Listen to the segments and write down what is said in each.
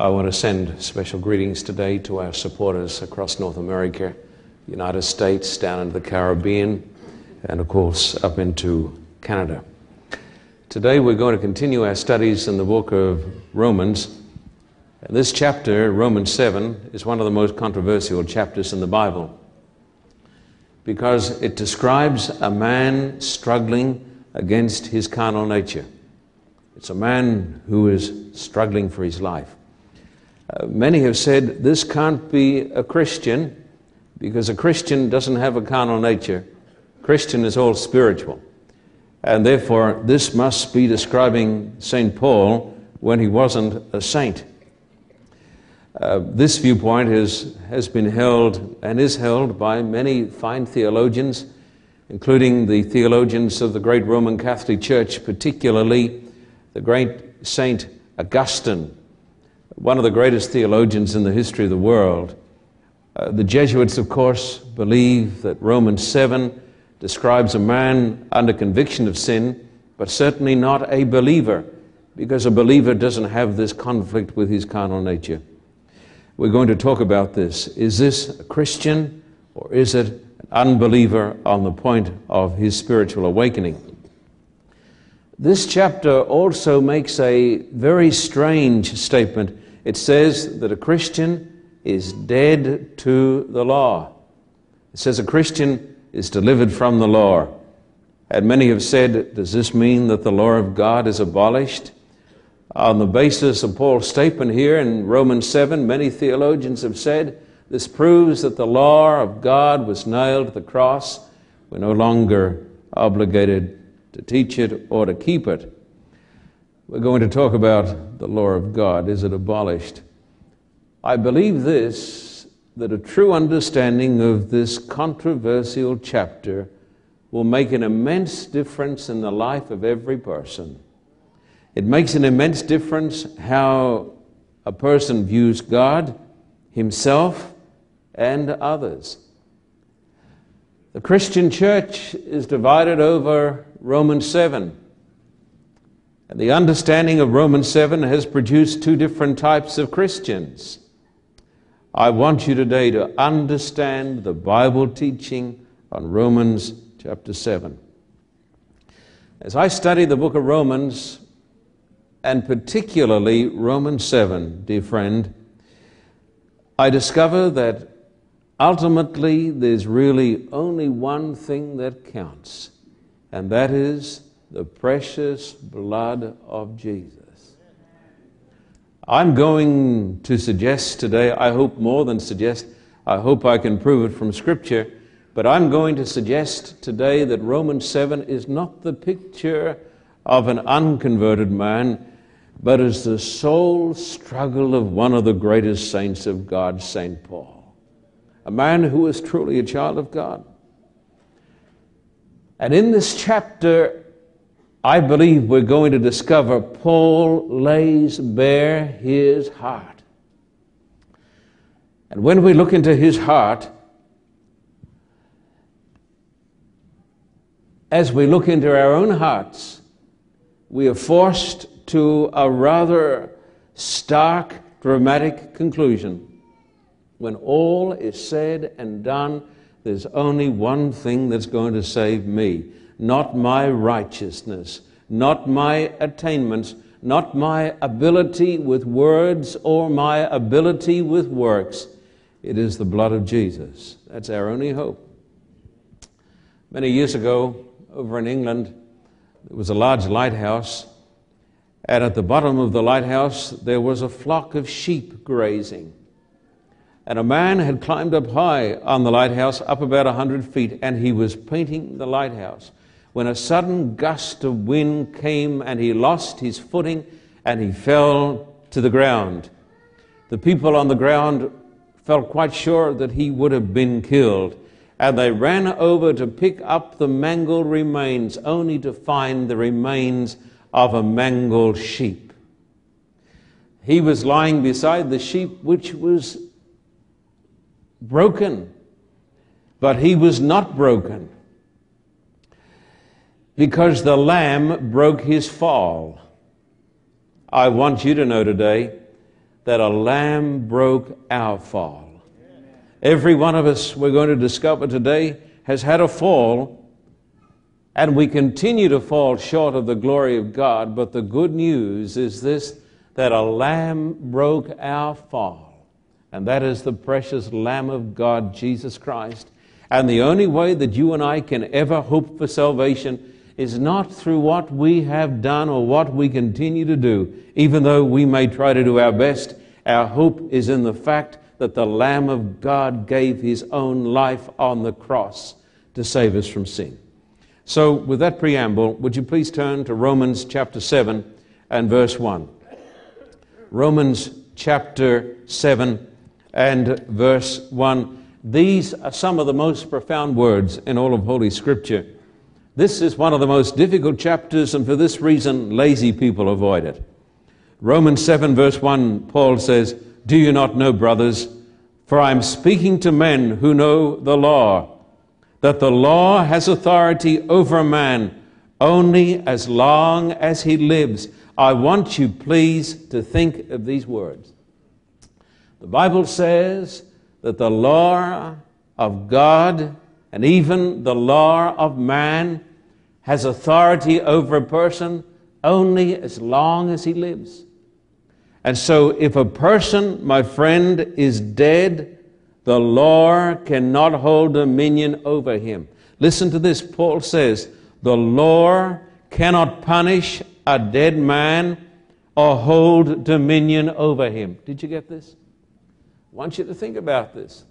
I want to send special greetings today to our supporters across North America, United States, down into the Caribbean, and of course up into Canada. Today we're going to continue our studies in the book of Romans. This chapter, Romans 7, is one of the most controversial chapters in the Bible because it describes a man struggling against his carnal nature. It's a man who is struggling for his life. Uh, many have said this can't be a Christian because a Christian doesn't have a carnal nature. Christian is all spiritual. And therefore, this must be describing St. Paul when he wasn't a saint. Uh, this viewpoint is, has been held and is held by many fine theologians, including the theologians of the great Roman Catholic Church, particularly the great Saint Augustine, one of the greatest theologians in the history of the world. Uh, the Jesuits, of course, believe that Romans 7 describes a man under conviction of sin, but certainly not a believer, because a believer doesn't have this conflict with his carnal nature. We're going to talk about this. Is this a Christian or is it an unbeliever on the point of his spiritual awakening? This chapter also makes a very strange statement it says that a Christian is dead to the law. It says a Christian is delivered from the law. And many have said, does this mean that the law of God is abolished? On the basis of Paul's statement here in Romans 7, many theologians have said this proves that the law of God was nailed to the cross. We're no longer obligated to teach it or to keep it. We're going to talk about the law of God. Is it abolished? I believe this that a true understanding of this controversial chapter will make an immense difference in the life of every person. It makes an immense difference how a person views God, himself, and others. The Christian church is divided over Romans 7. And the understanding of Romans 7 has produced two different types of Christians. I want you today to understand the Bible teaching on Romans chapter 7. As I study the book of Romans, and particularly Romans 7, dear friend, I discover that ultimately there's really only one thing that counts, and that is the precious blood of Jesus. I'm going to suggest today, I hope more than suggest, I hope I can prove it from Scripture, but I'm going to suggest today that Romans 7 is not the picture of an unconverted man, but is the soul struggle of one of the greatest saints of God, St. Paul, a man who is truly a child of God. And in this chapter, I believe we're going to discover Paul lays bare his heart. And when we look into his heart, as we look into our own hearts, we are forced to a rather stark, dramatic conclusion. When all is said and done, there's only one thing that's going to save me not my righteousness, not my attainments, not my ability with words or my ability with works. It is the blood of Jesus. That's our only hope. Many years ago, over in England, there was a large lighthouse, and at the bottom of the lighthouse, there was a flock of sheep grazing. And a man had climbed up high on the lighthouse, up about a hundred feet, and he was painting the lighthouse when a sudden gust of wind came and he lost his footing and he fell to the ground. The people on the ground felt quite sure that he would have been killed, and they ran over to pick up the mangled remains, only to find the remains of a mangled sheep. He was lying beside the sheep, which was broken, but he was not broken because the lamb broke his fall. I want you to know today that a lamb broke our fall. Every one of us, we're going to discover today, has had a fall, and we continue to fall short of the glory of God. But the good news is this that a lamb broke our fall, and that is the precious Lamb of God, Jesus Christ. And the only way that you and I can ever hope for salvation is not through what we have done or what we continue to do, even though we may try to do our best. Our hope is in the fact that the Lamb of God gave his own life on the cross to save us from sin. So, with that preamble, would you please turn to Romans chapter 7 and verse 1? Romans chapter 7 and verse 1. These are some of the most profound words in all of Holy Scripture. This is one of the most difficult chapters, and for this reason, lazy people avoid it. Romans 7, verse 1, Paul says, Do you not know, brothers, for I am speaking to men who know the law, that the law has authority over a man only as long as he lives. I want you, please, to think of these words. The Bible says that the law of God and even the law of man has authority over a person only as long as he lives. And so, if a person, my friend, is dead, the law cannot hold dominion over him. Listen to this. Paul says, The law cannot punish a dead man or hold dominion over him. Did you get this? I want you to think about this.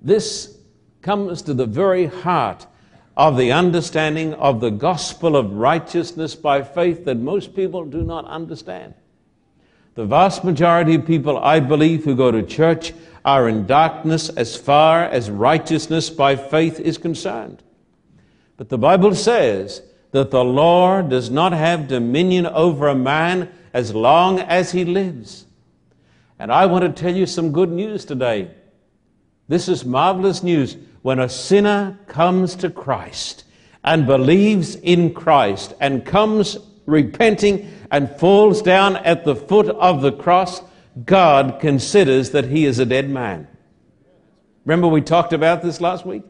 This comes to the very heart of the understanding of the gospel of righteousness by faith that most people do not understand. The vast majority of people, I believe, who go to church are in darkness as far as righteousness by faith is concerned. But the Bible says that the Lord does not have dominion over a man as long as he lives. And I want to tell you some good news today. This is marvelous news. When a sinner comes to Christ and believes in Christ and comes repenting and falls down at the foot of the cross, God considers that he is a dead man. Remember, we talked about this last week?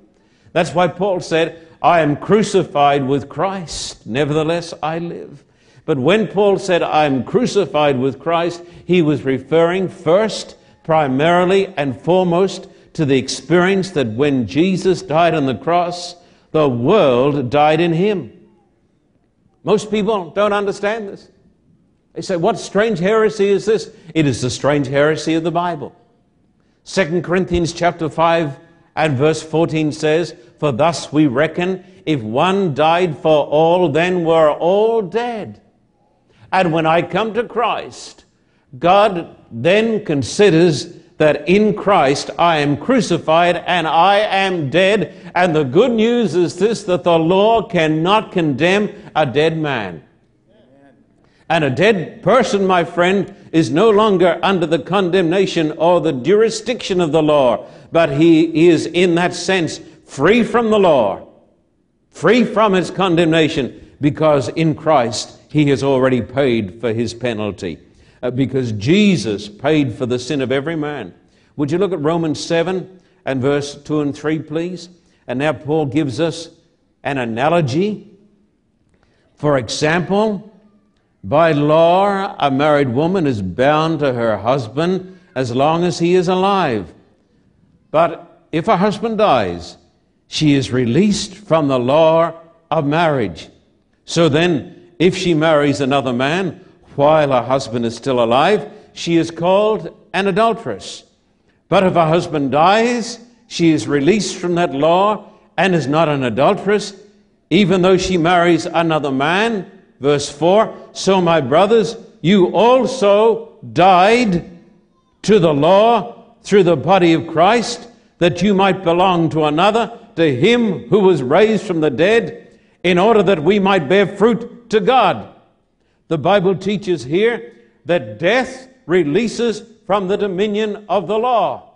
That's why Paul said, I am crucified with Christ, nevertheless I live. But when Paul said, I am crucified with Christ, he was referring first, primarily, and foremost to the experience that when Jesus died on the cross, the world died in him. Most people don't understand this. They say, What strange heresy is this? It is the strange heresy of the Bible. 2 Corinthians chapter 5 and verse 14 says, For thus we reckon, if one died for all, then we're all dead. And when I come to Christ, God then considers that in Christ I am crucified and I am dead. And the good news is this that the law cannot condemn a dead man. And a dead person, my friend, is no longer under the condemnation or the jurisdiction of the law, but he is, in that sense, free from the law, free from its condemnation, because in Christ he has already paid for his penalty. Uh, because Jesus paid for the sin of every man. Would you look at Romans 7 and verse 2 and 3, please? And now Paul gives us an analogy. For example, by law, a married woman is bound to her husband as long as he is alive. But if a husband dies, she is released from the law of marriage. So then, if she marries another man while her husband is still alive, she is called an adulteress. But if her husband dies, she is released from that law and is not an adulteress, even though she marries another man. Verse 4 So, my brothers, you also died to the law through the body of Christ, that you might belong to another, to him who was raised from the dead, in order that we might bear fruit to God. The Bible teaches here that death releases from the dominion of the law.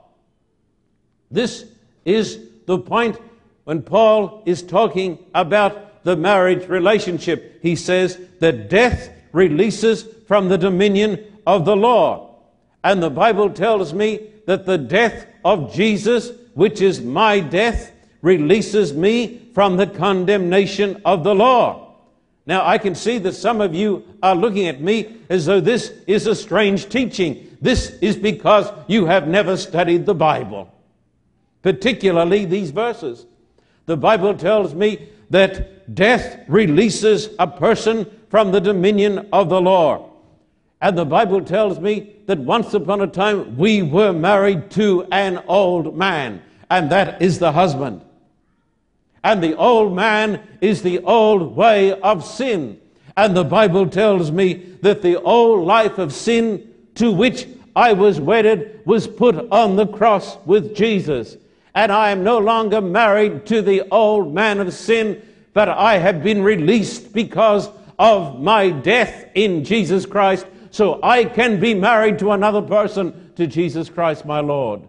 This is the point when Paul is talking about the marriage relationship. He says that death releases from the dominion of the law. And the Bible tells me that the death of Jesus, which is my death, releases me from the condemnation of the law. Now, I can see that some of you are looking at me as though this is a strange teaching. This is because you have never studied the Bible, particularly these verses. The Bible tells me that death releases a person from the dominion of the law. And the Bible tells me that once upon a time we were married to an old man, and that is the husband. And the old man is the old way of sin. And the Bible tells me that the old life of sin to which I was wedded was put on the cross with Jesus. And I am no longer married to the old man of sin, but I have been released because of my death in Jesus Christ so I can be married to another person, to Jesus Christ my Lord.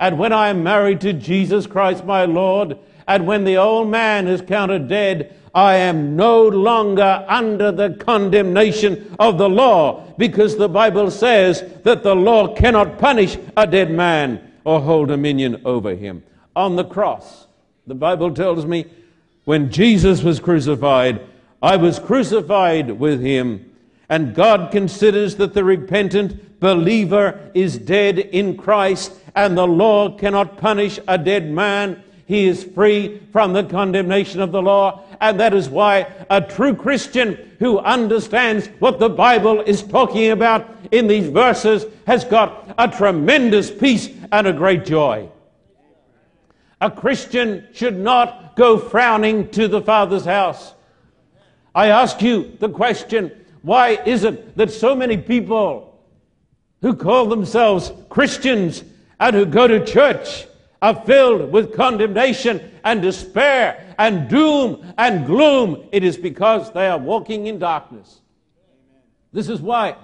And when I am married to Jesus Christ my Lord, and when the old man is counted dead, I am no longer under the condemnation of the law, because the Bible says that the law cannot punish a dead man or hold dominion over him. On the cross, the Bible tells me, when Jesus was crucified, I was crucified with him and God considers that the repentant believer is dead in Christ, and the law cannot punish a dead man. He is free from the condemnation of the law, and that is why a true Christian who understands what the Bible is talking about in these verses has got a tremendous peace and a great joy. A Christian should not go frowning to the Father's house. I ask you the question why is it that so many people who call themselves Christians and who go to church are filled with condemnation and despair and doom and gloom? It is because they are walking in darkness. This is why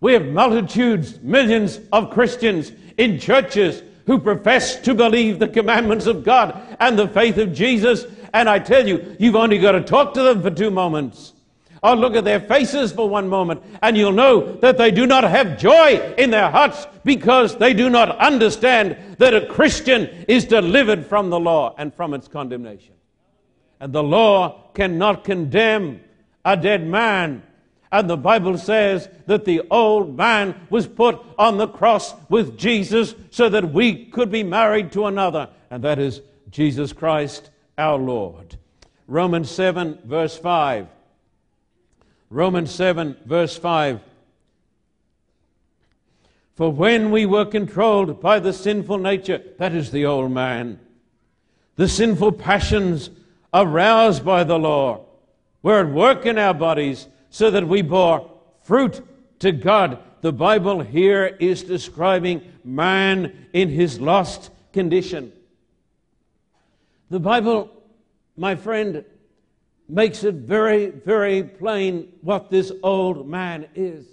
we have multitudes, millions of Christians in churches who profess to believe the commandments of God and the faith of Jesus. And I tell you, you've only got to talk to them for two moments or look at their faces for one moment, and you'll know that they do not have joy in their hearts because they do not understand that a Christian is delivered from the law and from its condemnation. And the law cannot condemn a dead man. And the Bible says that the old man was put on the cross with Jesus so that we could be married to another, and that is Jesus Christ our Lord. Romans 7, verse 5. Romans 7, verse 5. For when we were controlled by the sinful nature, that is the old man, the sinful passions aroused by the law were at work in our bodies so that we bore fruit to God. The Bible here is describing man in his lost condition. The Bible, my friend, makes it very, very plain what this old man is.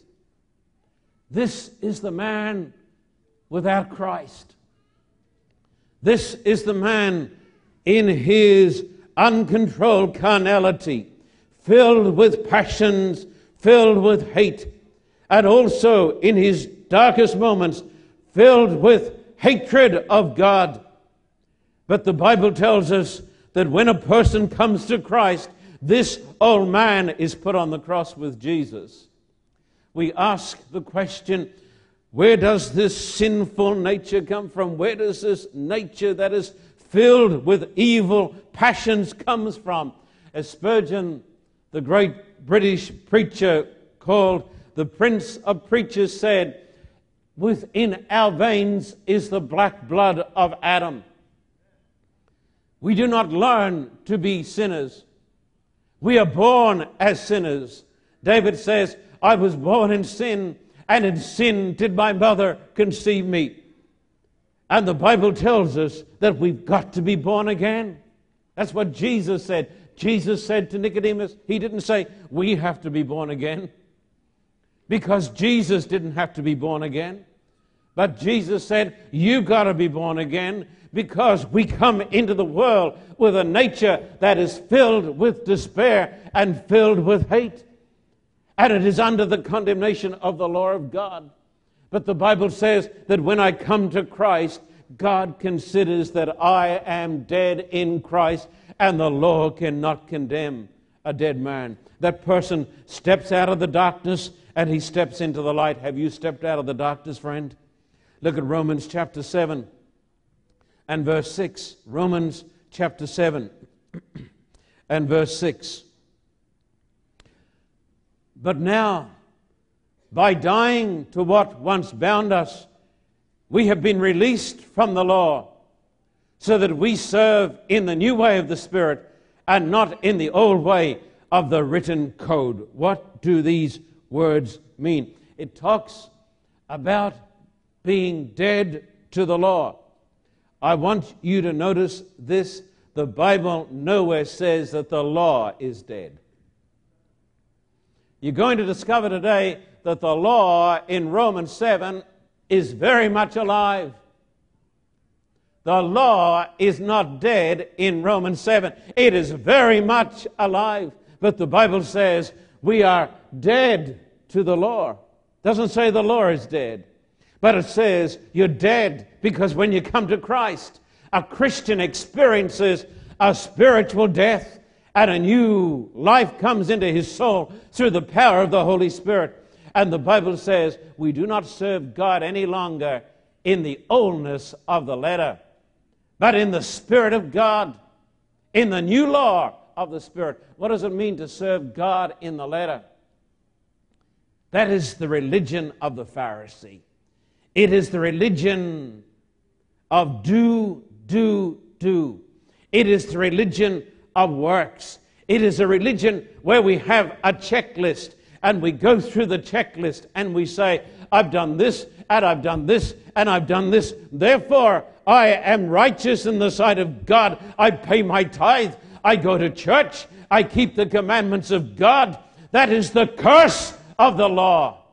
This is the man without Christ. This is the man in his uncontrolled carnality, filled with passions, filled with hate, and also in his darkest moments, filled with hatred of God. But the Bible tells us that when a person comes to Christ, this old man is put on the cross with Jesus. We ask the question where does this sinful nature come from? Where does this nature that is filled with evil passions comes from? As Spurgeon, the great British preacher called the Prince of Preachers, said, Within our veins is the black blood of Adam. We do not learn to be sinners. We are born as sinners. David says, I was born in sin, and in sin did my mother conceive me. And the Bible tells us that we've got to be born again. That's what Jesus said. Jesus said to Nicodemus, He didn't say, We have to be born again. Because Jesus didn't have to be born again. But Jesus said, You've got to be born again because we come into the world with a nature that is filled with despair and filled with hate. And it is under the condemnation of the law of God. But the Bible says that when I come to Christ, God considers that I am dead in Christ and the law cannot condemn a dead man. That person steps out of the darkness and he steps into the light. Have you stepped out of the darkness, friend? Look at Romans chapter 7 and verse 6. Romans chapter 7 and verse 6. But now, by dying to what once bound us, we have been released from the law so that we serve in the new way of the Spirit and not in the old way of the written code. What do these words mean? It talks about being dead to the law. I want you to notice this. The Bible nowhere says that the law is dead. You're going to discover today that the law in Romans 7 is very much alive. The law is not dead in Romans 7. It is very much alive. But the Bible says we are dead to the law. Doesn't say the law is dead, but it says you're dead because when you come to Christ, a Christian experiences a spiritual death and a new life comes into his soul through the power of the Holy Spirit. And the Bible says we do not serve God any longer in the oldness of the letter, but in the Spirit of God, in the new law of the Spirit. What does it mean to serve God in the letter? That is the religion of the Pharisee. It is the religion of do, do, do. It is the religion of works. It is a religion where we have a checklist and we go through the checklist and we say, I've done this, and I've done this, and I've done this. Therefore, I am righteous in the sight of God. I pay my tithe. I go to church. I keep the commandments of God. That is the curse of the law.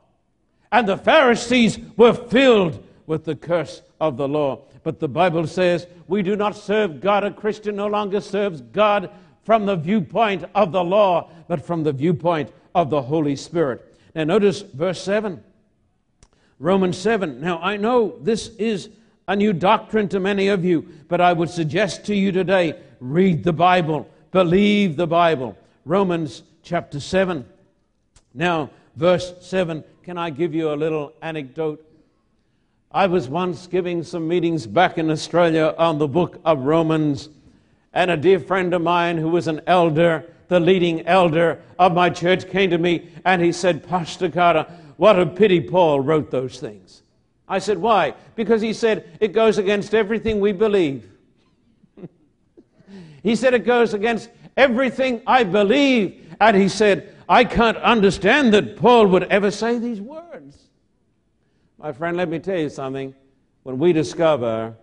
And the Pharisees were filled with the curse of the law. But the Bible says we do not serve God. A Christian no longer serves God from the viewpoint of the law, but from the viewpoint of the Holy Spirit. Now, notice verse 7. Romans 7. Now, I know this is a new doctrine to many of you, but I would suggest to you today read the Bible, believe the Bible. Romans chapter 7. Now, verse 7. Can I give you a little anecdote? I was once giving some meetings back in Australia on the book of Romans, and a dear friend of mine who was an elder the leading elder of my church, came to me and he said, Pastor Carter, what a pity Paul wrote those things. I said, Why? Because he said, It goes against everything we believe. he said, It goes against everything I believe. And he said, I can't understand that Paul would ever say these words. My friend, let me tell you something. When we discover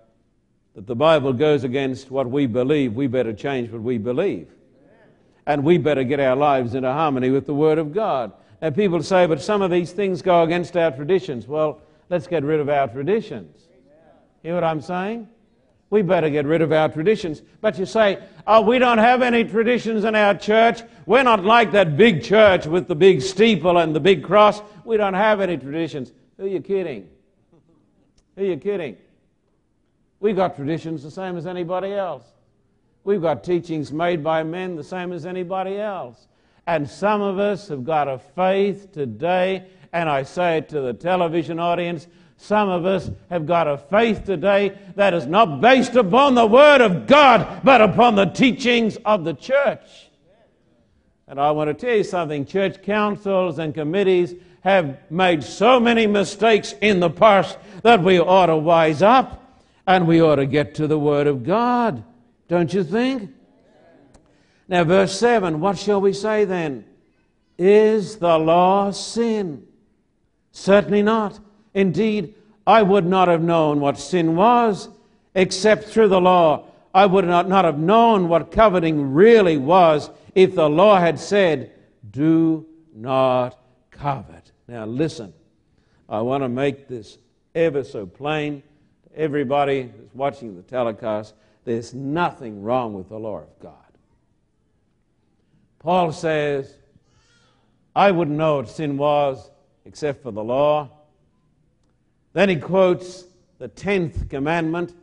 that the Bible goes against what we believe, we better change what we believe and we better get our lives into harmony with the Word of God. And people say, but some of these things go against our traditions. Well, let's get rid of our traditions. Hear what I'm saying? We better get rid of our traditions. But you say, oh, we don't have any traditions in our church. We're not like that big church with the big steeple and the big cross. We don't have any traditions. Who are you kidding? Who are you kidding? We've got traditions the same as anybody else. We've got teachings made by men the same as anybody else. And some of us have got a faith today, and I say it to the television audience some of us have got a faith today that is not based upon the Word of God, but upon the teachings of the church. And I want to tell you something church councils and committees have made so many mistakes in the past that we ought to wise up and we ought to get to the Word of God. Don't you think? Now, verse 7 what shall we say then? Is the law sin? Certainly not. Indeed, I would not have known what sin was except through the law. I would not, not have known what coveting really was if the law had said, Do not covet. Now, listen, I want to make this ever so plain to everybody who's watching the telecast. There's nothing wrong with the law of God. Paul says, I wouldn't know what sin was except for the law. Then he quotes the 10th commandment,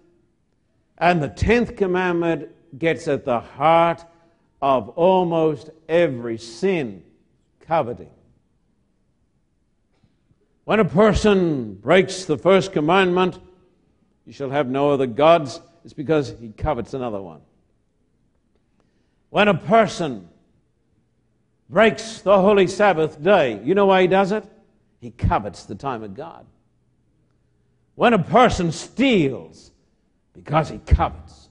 and the 10th commandment gets at the heart of almost every sin coveting. When a person breaks the first commandment, you shall have no other gods, it's because he covets another one. When a person breaks the holy Sabbath day, you know why he does it? He covets the time of God. When a person steals, because he covets.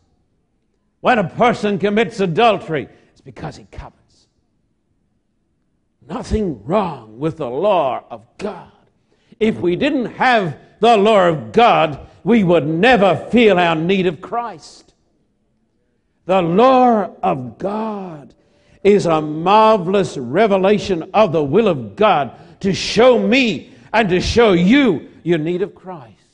When a person commits adultery, it's because he covets. Nothing wrong with the law of God. If we didn't have the law of God, we would never feel our need of Christ. The law of God is a marvelous revelation of the will of God to show me and to show you your need of Christ.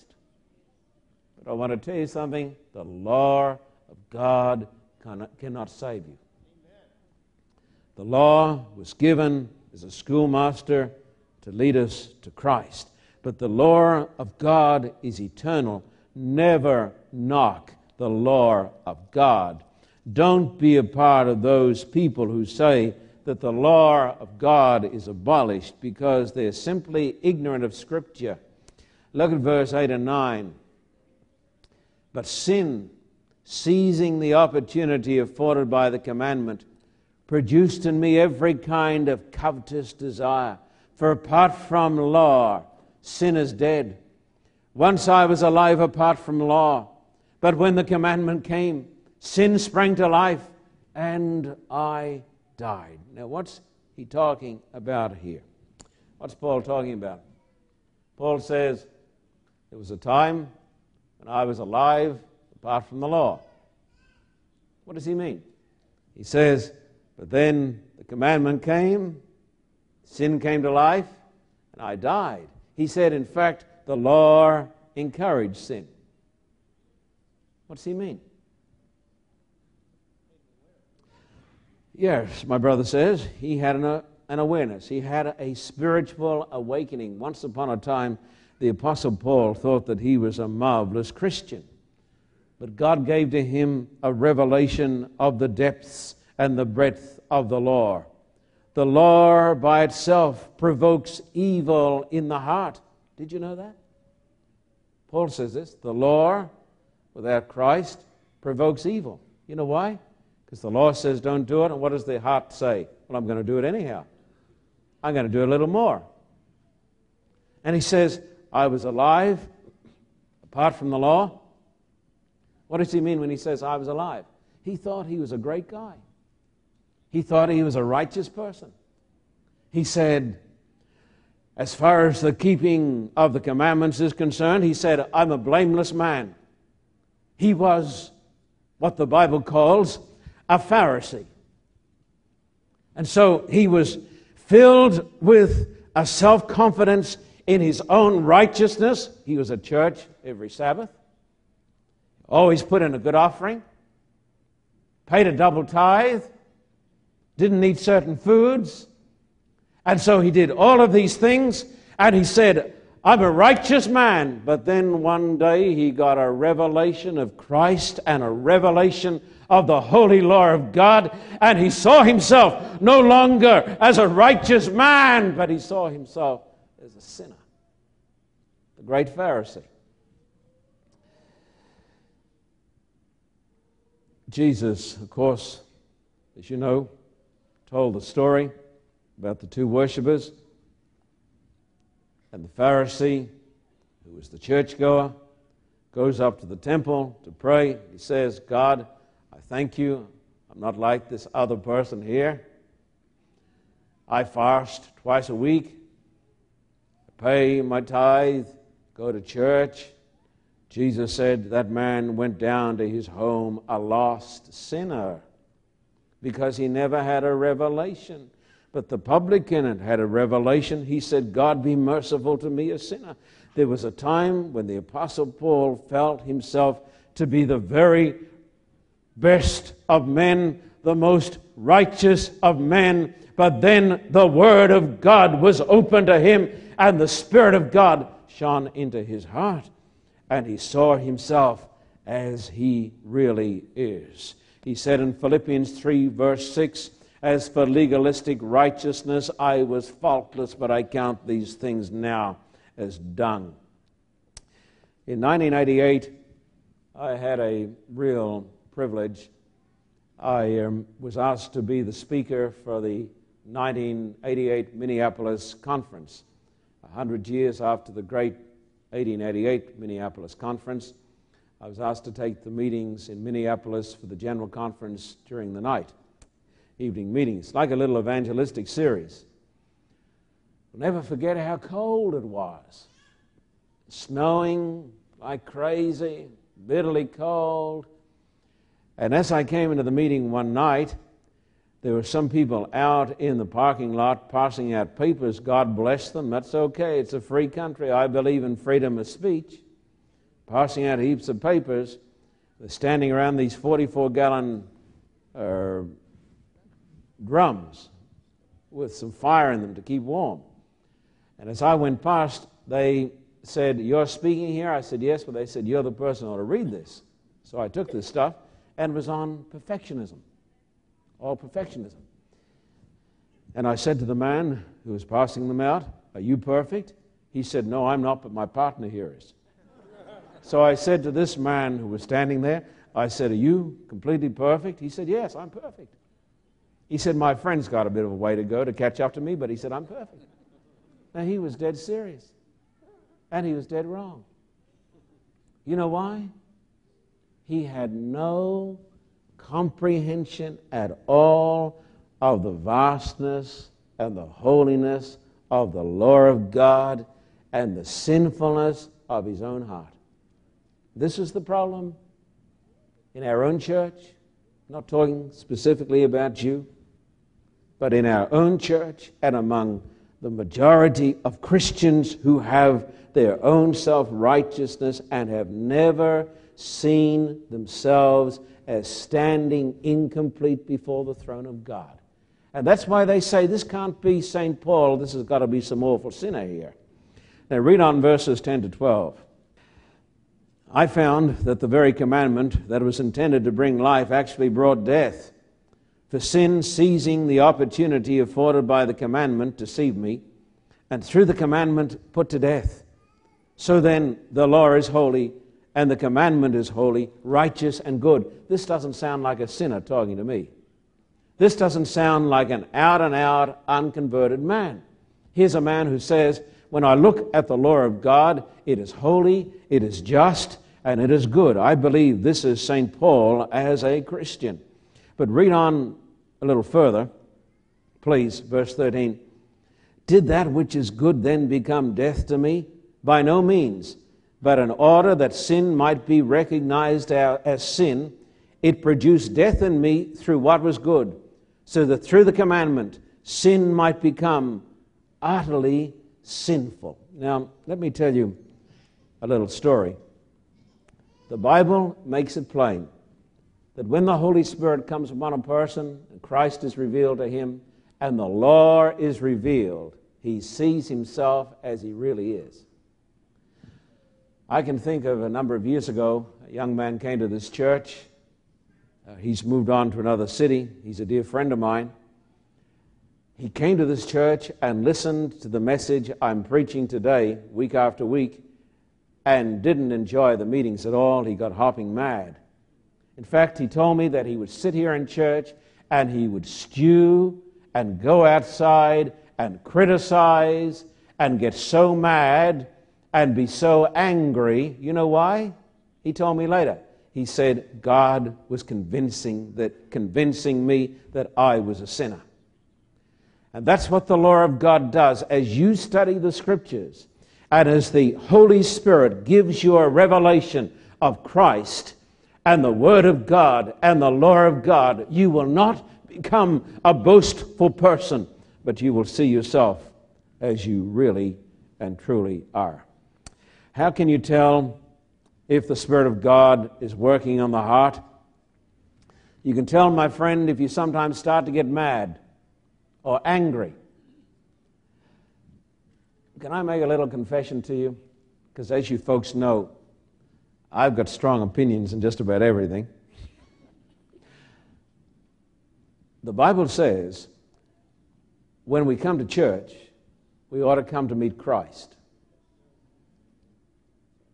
I want to tell you something the law of God cannot, cannot save you. The law was given as a schoolmaster to lead us to Christ. But the law of God is eternal. Never knock the law of God. Don't be a part of those people who say that the law of God is abolished because they're simply ignorant of Scripture. Look at verse 8 and 9. But sin, seizing the opportunity afforded by the commandment, produced in me every kind of covetous desire. For apart from law, sin is dead. Once I was alive apart from law, but when the commandment came, sin sprang to life and I died. Now, what's he talking about here? What's Paul talking about? Paul says, There was a time when I was alive apart from the law. What does he mean? He says, But then the commandment came, sin came to life, and I died. He said, in fact, the law encouraged sin. What does he mean? Yes, my brother says he had an, uh, an awareness. He had a spiritual awakening. Once upon a time, the Apostle Paul thought that he was a marvelous Christian. But God gave to him a revelation of the depths and the breadth of the law. The law by itself provokes evil in the heart. Did you know that? Paul says this the law without Christ provokes evil. You know why? Because the law says don't do it, and what does the heart say? Well, I'm going to do it anyhow. I'm going to do a little more. And he says, I was alive apart from the law. What does he mean when he says, I was alive? He thought he was a great guy. He thought he was a righteous person. He said, as far as the keeping of the commandments is concerned, he said, I'm a blameless man. He was what the Bible calls a Pharisee. And so he was filled with a self confidence in his own righteousness. He was at church every Sabbath, always put in a good offering, paid a double tithe, didn't eat certain foods. And so he did all of these things, and he said, I'm a righteous man. But then one day he got a revelation of Christ and a revelation of the holy law of God, and he saw himself no longer as a righteous man, but he saw himself as a sinner. The great Pharisee. Jesus, of course, as you know, told the story about the two worshippers and the Pharisee, who was the churchgoer, goes up to the temple to pray. He says, God, I thank you. I'm not like this other person here. I fast twice a week. Pay my tithe, go to church. Jesus said that man went down to his home a lost sinner because he never had a revelation. But the publican had a revelation. He said, God be merciful to me, a sinner. There was a time when the Apostle Paul felt himself to be the very best of men, the most righteous of men. But then the Word of God was open to him, and the Spirit of God shone into his heart, and he saw himself as he really is. He said in Philippians 3, verse 6, As for legalistic righteousness, I was faultless, but I count these things now as dung. In 1988, I had a real privilege. I um, was asked to be the speaker for the 1988 Minneapolis Conference, 100 years after the great 1888 Minneapolis Conference. I was asked to take the meetings in Minneapolis for the General Conference during the night, evening meetings, like a little evangelistic series. I'll never forget how cold it was. Snowing like crazy, bitterly cold. And as I came into the meeting one night, there were some people out in the parking lot passing out papers. God bless them. That's okay. It's a free country. I believe in freedom of speech passing out heaps of papers. They're standing around these 44 gallon uh, drums with some fire in them to keep warm. And as I went past, they said, You're speaking here? I said, Yes, but they said, You're the person who ought to read this. So I took this stuff and was on perfectionism, all perfectionism. And I said to the man who was passing them out, Are you perfect? He said, No, I'm not, but my partner here is. So I said to this man who was standing there, I said, Are you completely perfect? He said, Yes, I'm perfect. He said, My friend's got a bit of a way to go to catch up to me, but he said, I'm perfect. Now he was dead serious. And he was dead wrong. You know why? He had no comprehension at all of the vastness and the holiness of the law of God and the sinfulness of his own heart. This is the problem in our own church. I'm not talking specifically about you, but in our own church and among the majority of Christians who have their own self righteousness and have never seen themselves as standing incomplete before the throne of God. And that's why they say this can't be St. Paul, this has got to be some awful sinner here. Now, read on verses 10 to 12. I found that the very commandment that was intended to bring life actually brought death. For sin, seizing the opportunity afforded by the commandment, deceived me, and through the commandment put to death. So then, the law is holy, and the commandment is holy, righteous, and good. This doesn't sound like a sinner talking to me. This doesn't sound like an out and out unconverted man. Here's a man who says, When I look at the law of God, it is holy, it is just, and it is good. I believe this is St. Paul as a Christian. But read on a little further, please, verse 13. Did that which is good then become death to me? By no means. But in order that sin might be recognized as sin, it produced death in me through what was good, so that through the commandment, sin might become utterly sinful. Now, let me tell you a little story. The Bible makes it plain that when the Holy Spirit comes upon a person and Christ is revealed to him and the law is revealed, he sees himself as he really is. I can think of a number of years ago, a young man came to this church. Uh, he's moved on to another city. He's a dear friend of mine. He came to this church and listened to the message I'm preaching today, week after week, and didn't enjoy the meetings at all. He got hopping mad. In fact, he told me that he would sit here in church and he would stew and go outside and criticize and get so mad and be so angry. You know why? He told me later. He said God was convincing that convincing me that I was a sinner. And that's what the law of God does. As you study the scriptures, and as the Holy Spirit gives you a revelation of Christ and the Word of God and the law of God, you will not become a boastful person, but you will see yourself as you really and truly are. How can you tell if the Spirit of God is working on the heart? You can tell, my friend, if you sometimes start to get mad or angry can I make a little confession to you? because as you folks know, I've got strong opinions in just about everything. The Bible says when we come to church, we ought to come to meet Christ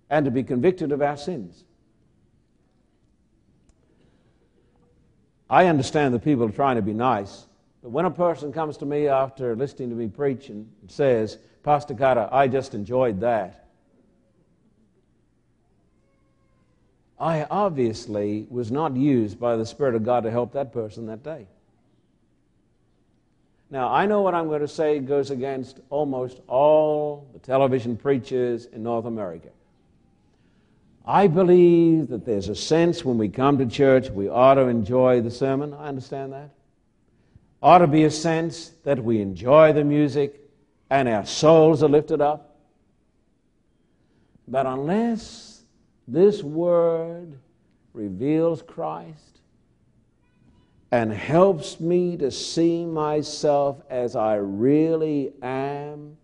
and to be convicted of our sins. I understand that people are trying to be nice, but when a person comes to me after listening to me preach and says, Pastor Carter, I just enjoyed that, I obviously was not used by the Spirit of God to help that person that day. Now, I know what I'm going to say goes against almost all the television preachers in North America. I believe that there's a sense when we come to church we ought to enjoy the sermon. I understand that. Ought to be a sense that we enjoy the music and our souls are lifted up. But unless this word reveals Christ and helps me to see myself as I really am,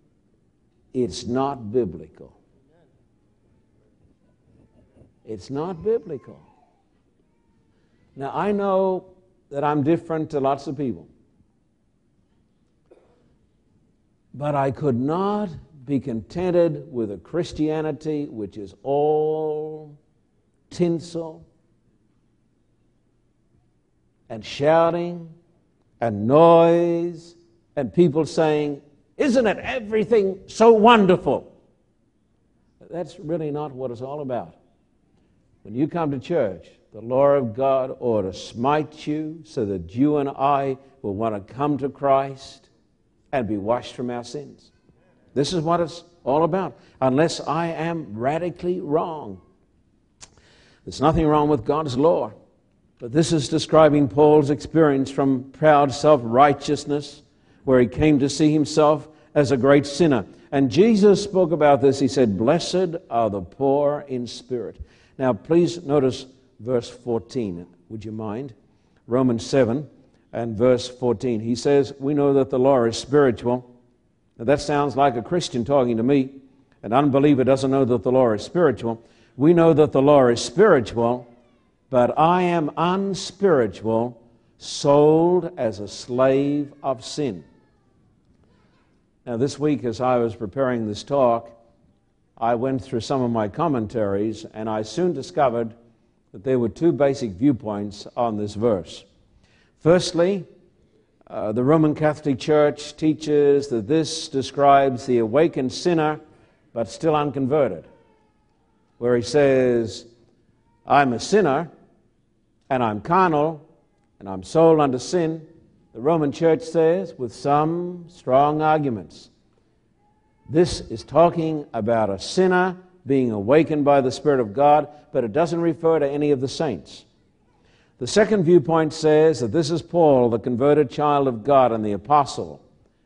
it's not biblical. It's not biblical. Now, I know that I'm different to lots of people, but I could not be contented with a Christianity which is all tinsel and shouting and noise and people saying, Isn't it everything so wonderful? That's really not what it's all about. When you come to church, the law of God ought to smite you so that you and I will want to come to Christ and be washed from our sins. This is what it's all about, unless I am radically wrong. There's nothing wrong with God's law, but this is describing Paul's experience from proud self righteousness, where he came to see himself as a great sinner. And Jesus spoke about this. He said, Blessed are the poor in spirit. Now, please notice verse 14. Would you mind? Romans 7 and verse 14. He says, We know that the law is spiritual. Now, that sounds like a Christian talking to me. An unbeliever doesn't know that the law is spiritual. We know that the law is spiritual, but I am unspiritual, sold as a slave of sin. Now, this week, as I was preparing this talk, I went through some of my commentaries, and I soon discovered that there were two basic viewpoints on this verse. Firstly, uh, the Roman Catholic Church teaches that this describes the awakened sinner but still unconverted, where he says, I'm a sinner and I'm carnal and I'm sold unto sin. The Roman Church says, with some strong arguments, this is talking about a sinner being awakened by the Spirit of God, but it doesn't refer to any of the saints. The second viewpoint says that this is Paul, the converted child of God and the apostle.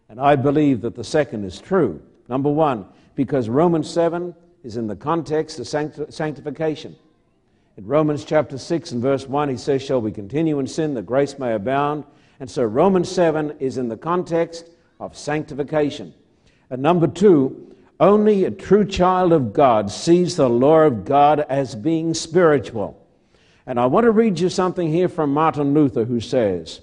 And I believe that the second is true. Number one, because Romans 7 is in the context of sanctification. In Romans chapter 6 and verse 1, he says, Shall we continue in sin that grace may abound? And so Romans 7 is in the context of sanctification. And number two, only a true child of God sees the law of God as being spiritual. And I want to read you something here from Martin Luther who says,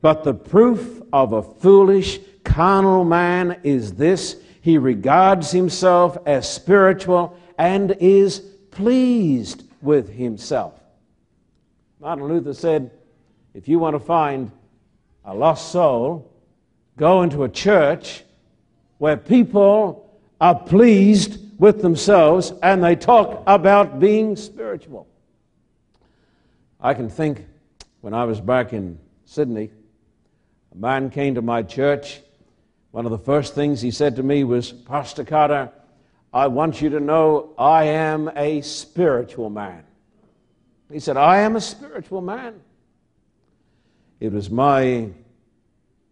But the proof of a foolish, carnal man is this he regards himself as spiritual and is pleased with himself. Martin Luther said, If you want to find a lost soul, go into a church where people are pleased with themselves and they talk about being spiritual. I can think when I was back in Sydney, a man came to my church. One of the first things he said to me was, Pastor Carter, I want you to know I am a spiritual man. He said, I am a spiritual man. It was my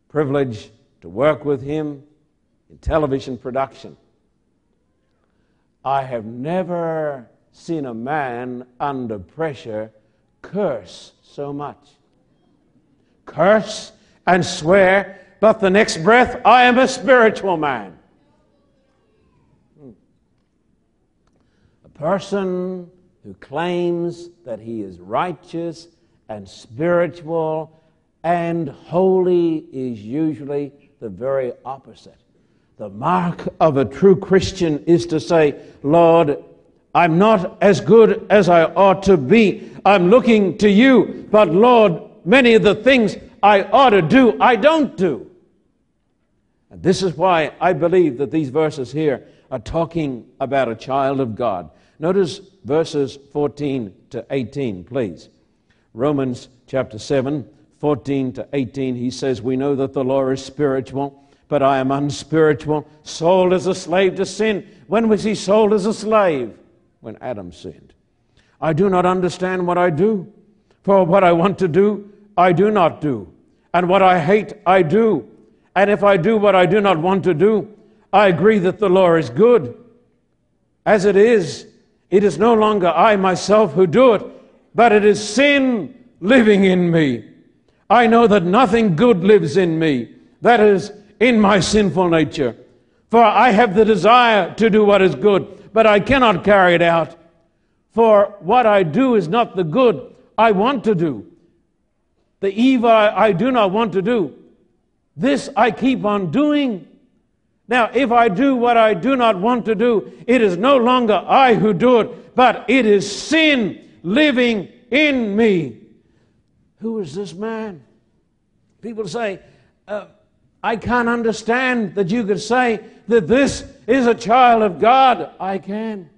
privilege to work with him in television production. I have never seen a man under pressure curse so much. Curse and swear, but the next breath, I am a spiritual man. Hmm. A person who claims that he is righteous and spiritual and holy is usually the very opposite. The mark of a true Christian is to say, Lord, I'm not as good as I ought to be. I'm looking to you, but Lord, many of the things I ought to do, I don't do. And this is why I believe that these verses here are talking about a child of God. Notice verses 14 to 18, please. Romans chapter 7, 14 to 18, he says, We know that the law is spiritual, but I am unspiritual, sold as a slave to sin. When was he sold as a slave? When Adam sinned. I do not understand what I do, for what I want to do, I do not do. And what I hate, I do. And if I do what I do not want to do, I agree that the law is good. As it is, it is no longer I myself who do it, but it is sin living in me. I know that nothing good lives in me, that is, in my sinful nature. For I have the desire to do what is good, but I cannot carry it out. For what I do is not the good I want to do. The evil I, do not want to do. This I keep on doing. Now, if I do what I do not want to do, it is no longer I who do it, but it is sin living in me. Who is this man? People say, uh, I can't understand that you could say that this is a child of God. I can.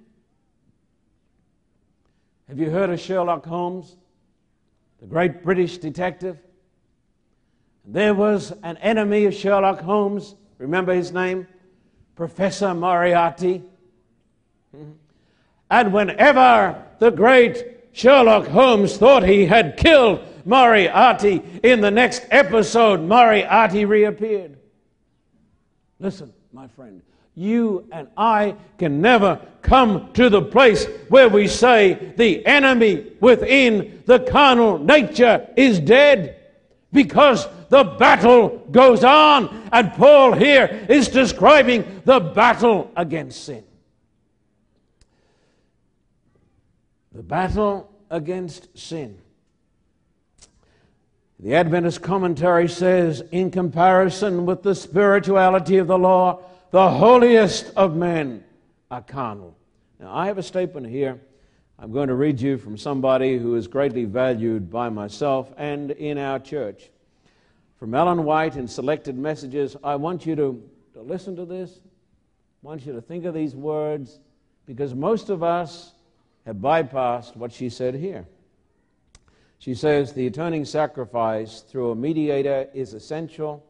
Have you heard of Sherlock Holmes, the great British detective? There was an enemy of Sherlock Holmes. Remember his name? Professor Moriarty. And whenever the great Sherlock Holmes thought he had killed Moriarty, in the next episode, Moriarty reappeared. Listen, my friend, you and I can never come to the place where we say the enemy within the carnal nature is dead because the battle goes on. And Paul here is describing the battle against sin. The battle against sin. The Adventist commentary says, in comparison with the spirituality of the law, the holiest of men are carnal. Now, I have a statement here. I'm going to read you from somebody who is greatly valued by myself and in our church. From Ellen White in Selected Messages, I want you to, to listen to this. I want you to think of these words because most of us have bypassed what she said here. She says the atoning sacrifice through a mediator is essential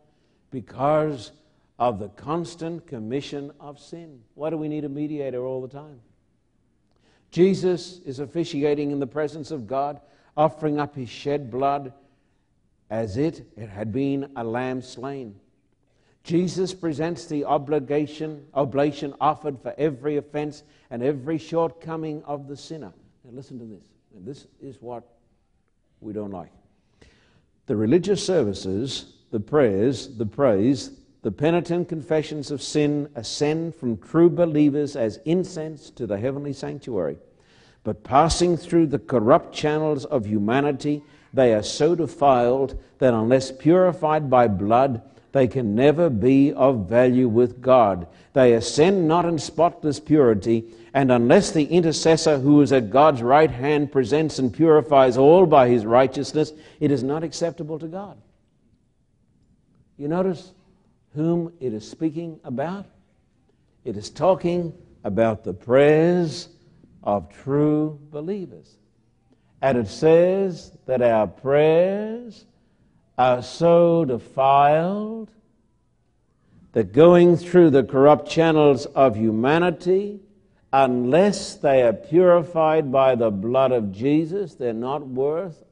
because of the constant commission of sin. Why do we need a mediator all the time? Jesus is officiating in the presence of God, offering up his shed blood as it, it had been a lamb slain. Jesus presents the obligation, oblation offered for every offense and every shortcoming of the sinner. Now listen to this. And this is what we don't like. The religious services, the prayers, the praise, the penitent confessions of sin ascend from true believers as incense to the heavenly sanctuary. But passing through the corrupt channels of humanity, they are so defiled that unless purified by blood, they can never be of value with God. They ascend not in spotless purity, and unless the intercessor who is at God's right hand presents and purifies all by his righteousness, it is not acceptable to God. You notice whom it is speaking about? It is talking about the prayers of true believers. And it says that our prayers are so defiled that going through the corrupt channels of humanity, unless they are purified by the blood of Jesus, they're not worth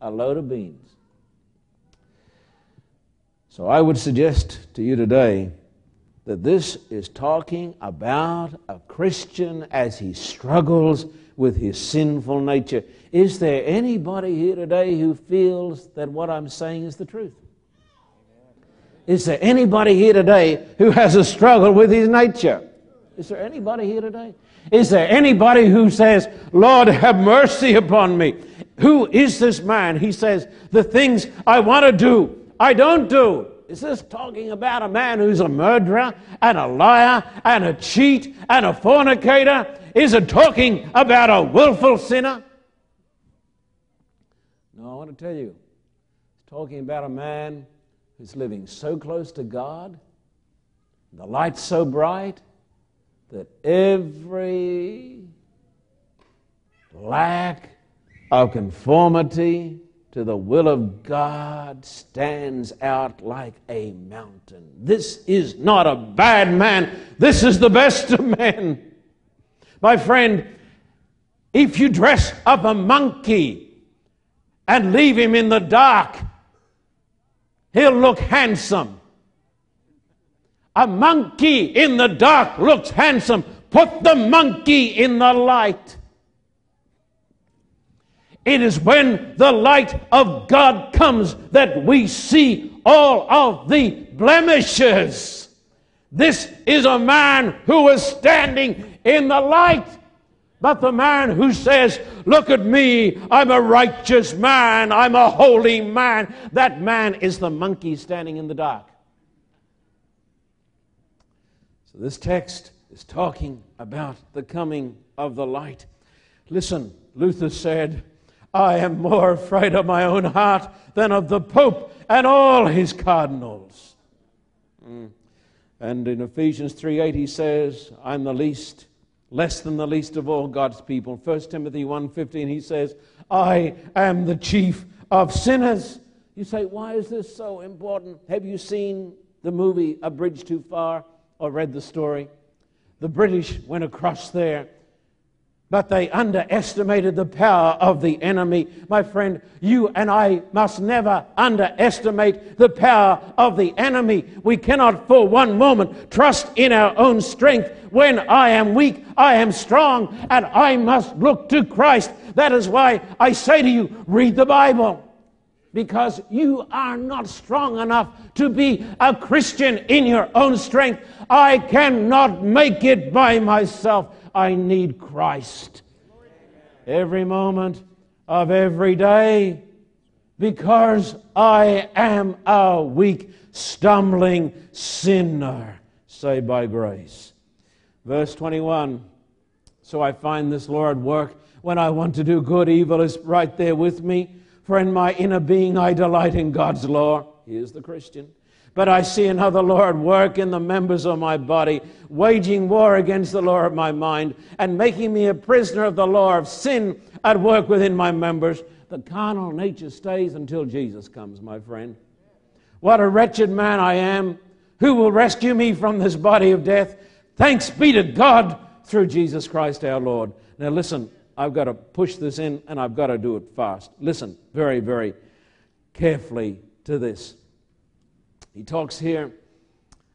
a load of beans. So I would suggest to you today that this is talking about a Christian as he struggles with his sinful nature. Is there anybody here today who feels that what I'm saying is the truth? Is there anybody here today who has a struggle with his nature? Is there anybody here today? Is there anybody who says, Lord, have mercy upon me? Who is this man? He says, The things I want to do, I don't do. Is this talking about a man who's a murderer and a liar and a cheat and a fornicator? Is it talking about a willful sinner? No, I want to tell you, it's talking about a man who's living so close to God, the light's so bright, that every lack of conformity to the will of God stands out like a mountain. This is not a bad man, this is the best of men. My friend, if you dress up a monkey and leave him in the dark, he'll look handsome. A monkey in the dark looks handsome. Put the monkey in the light. It is when the light of God comes that we see all of the blemishes. This is a man who is standing in the light. But the man who says, Look at me, I'm a righteous man, I'm a holy man, that man is the monkey standing in the dark. So this text is talking about the coming of the light. Listen, Luther said, I am more afraid of my own heart than of the Pope and all his cardinals. Mm. And in Ephesians 3:8 he says, I'm the least, less than the least of all God's people. 1 Timothy 1:15 he says, I am the chief of sinners. You say, why is this so important? Have you seen the movie A Bridge Too Far or read the story? The British went across there but they underestimated the power of the enemy. My friend, you and I must never underestimate the power of the enemy. We cannot for one moment trust in our own strength. When I am weak, I am strong, and I must look to Christ. That is why I say to you, read the Bible. Because you are not strong enough to be a Christian in your own strength. I cannot make it by myself. I need Christ every moment of every day because I am a weak, stumbling sinner saved by grace. Verse 21 So I find this Lord work when I want to do good, evil is right there with me. For in my inner being I delight in God's law. He is the Christian. But I see another Lord work in the members of my body, waging war against the law of my mind, and making me a prisoner of the law of sin at work within my members. The carnal nature stays until Jesus comes, my friend. What a wretched man I am. Who will rescue me from this body of death? Thanks be to God through Jesus Christ our Lord. Now, listen, I've got to push this in and I've got to do it fast. Listen very, very carefully to this. He talks here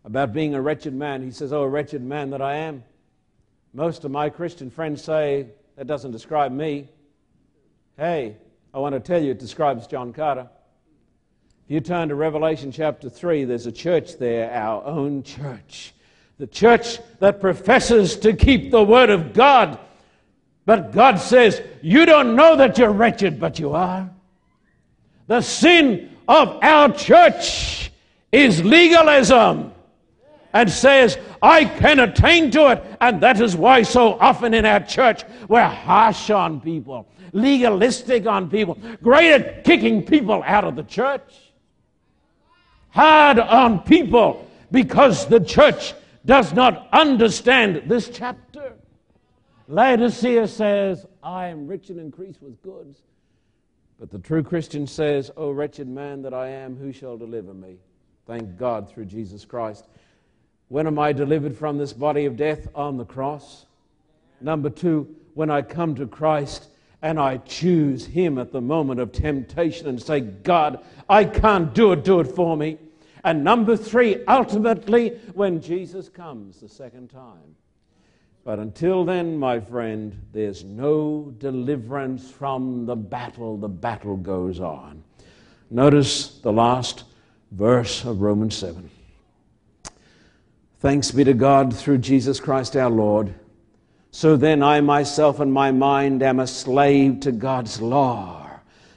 about being a wretched man. He says, Oh, a wretched man that I am. Most of my Christian friends say, That doesn't describe me. Hey, I want to tell you, it describes John Carter. If you turn to Revelation chapter 3, there's a church there, our own church. The church that professes to keep the word of God. But God says, You don't know that you're wretched, but you are. The sin of our church is legalism and says, I can attain to it. And that is why so often in our church we're harsh on people, legalistic on people, great at kicking people out of the church, hard on people because the church does not understand this chapter. Laodicea says, I am rich and increase with goods. But the true Christian says, O wretched man that I am, who shall deliver me? Thank God through Jesus Christ. When am I delivered from this body of death? On the cross. Number two, when I come to Christ and I choose Him at the moment of temptation and say, God, I can't do it, do it for me. And number three, ultimately, when Jesus comes the second time. But until then, my friend, there's no deliverance from the battle. The battle goes on. Notice the last verse of Romans 7. Thanks be to God through Jesus Christ our Lord. So then, I myself and my mind am a slave to God's law,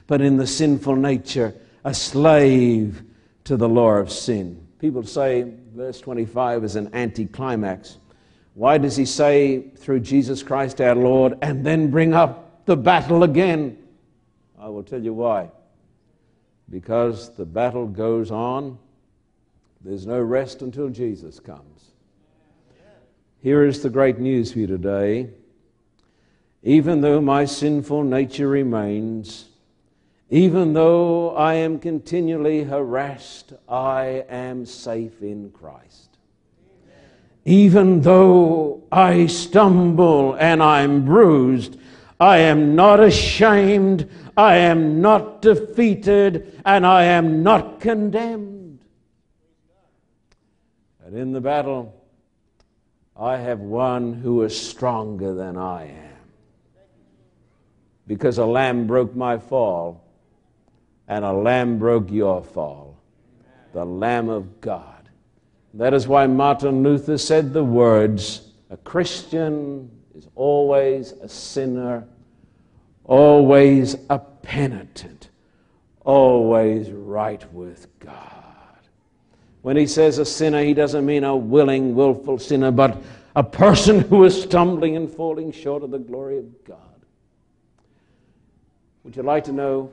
but in the sinful nature, a slave to the law of sin. People say verse 25 is an anticlimax. Why does he say, through Jesus Christ our Lord, and then bring up the battle again? I will tell you why. Because the battle goes on, there's no rest until Jesus comes. Here is the great news for you today. Even though my sinful nature remains, even though I am continually harassed, I am safe in Christ. Even though I stumble and I'm bruised, I am not ashamed, I am not defeated, and I am not condemned. And in the battle, I have one who is stronger than I am. Because a lamb broke my fall, and a lamb broke your fall. The Lamb of God. That is why Martin Luther said the words A Christian is always a sinner, always a penitent, always right with God. When he says a sinner, he doesn't mean a willing, willful sinner, but a person who is stumbling and falling short of the glory of God. Would you like to know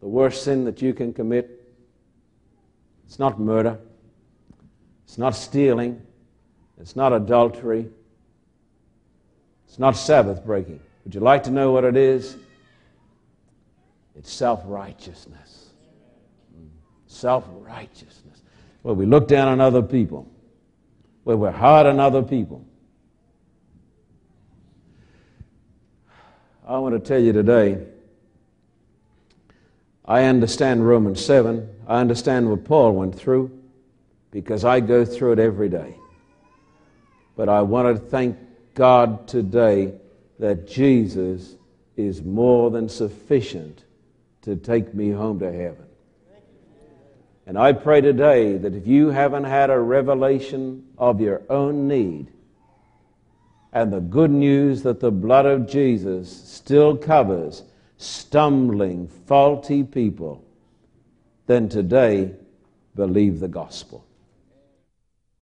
the worst sin that you can commit? It's not murder. It's not stealing. It's not adultery. It's not Sabbath breaking. Would you like to know what it is? It's self righteousness. Self righteousness. Where we look down on other people, where we're hard on other people. I want to tell you today I understand Romans 7. I understand what Paul went through because I go through it every day. But I want to thank God today that Jesus is more than sufficient to take me home to heaven. And I pray today that if you haven't had a revelation of your own need and the good news that the blood of Jesus still covers stumbling, faulty people, then today believe the gospel.